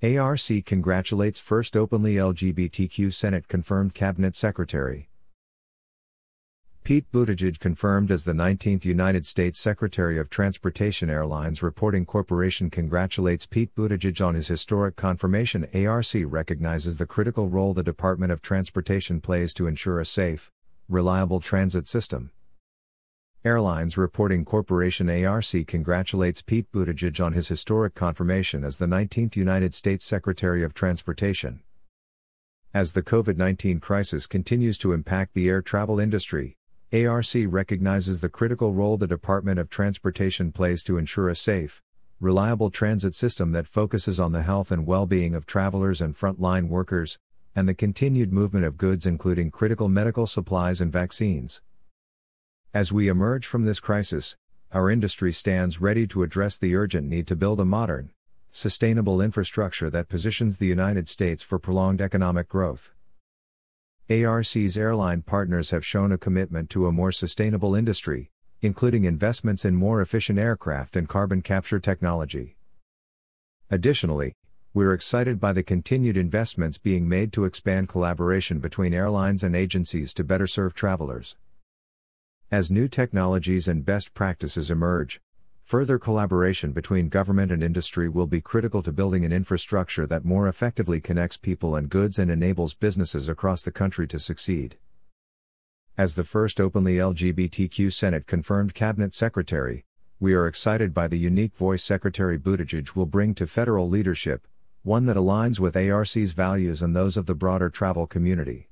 ARC congratulates first openly LGBTQ Senate confirmed cabinet secretary. Pete Buttigieg confirmed as the 19th United States Secretary of Transportation Airlines Reporting Corporation congratulates Pete Buttigieg on his historic confirmation. ARC recognizes the critical role the Department of Transportation plays to ensure a safe, reliable transit system. Airlines Reporting Corporation ARC congratulates Pete Buttigieg on his historic confirmation as the 19th United States Secretary of Transportation. As the COVID 19 crisis continues to impact the air travel industry, ARC recognizes the critical role the Department of Transportation plays to ensure a safe, reliable transit system that focuses on the health and well being of travelers and frontline workers, and the continued movement of goods, including critical medical supplies and vaccines. As we emerge from this crisis, our industry stands ready to address the urgent need to build a modern, sustainable infrastructure that positions the United States for prolonged economic growth. ARC's airline partners have shown a commitment to a more sustainable industry, including investments in more efficient aircraft and carbon capture technology. Additionally, we're excited by the continued investments being made to expand collaboration between airlines and agencies to better serve travelers. As new technologies and best practices emerge, further collaboration between government and industry will be critical to building an infrastructure that more effectively connects people and goods and enables businesses across the country to succeed. As the first openly LGBTQ Senate confirmed cabinet secretary, we are excited by the unique voice Secretary Buttigieg will bring to federal leadership, one that aligns with ARC's values and those of the broader travel community.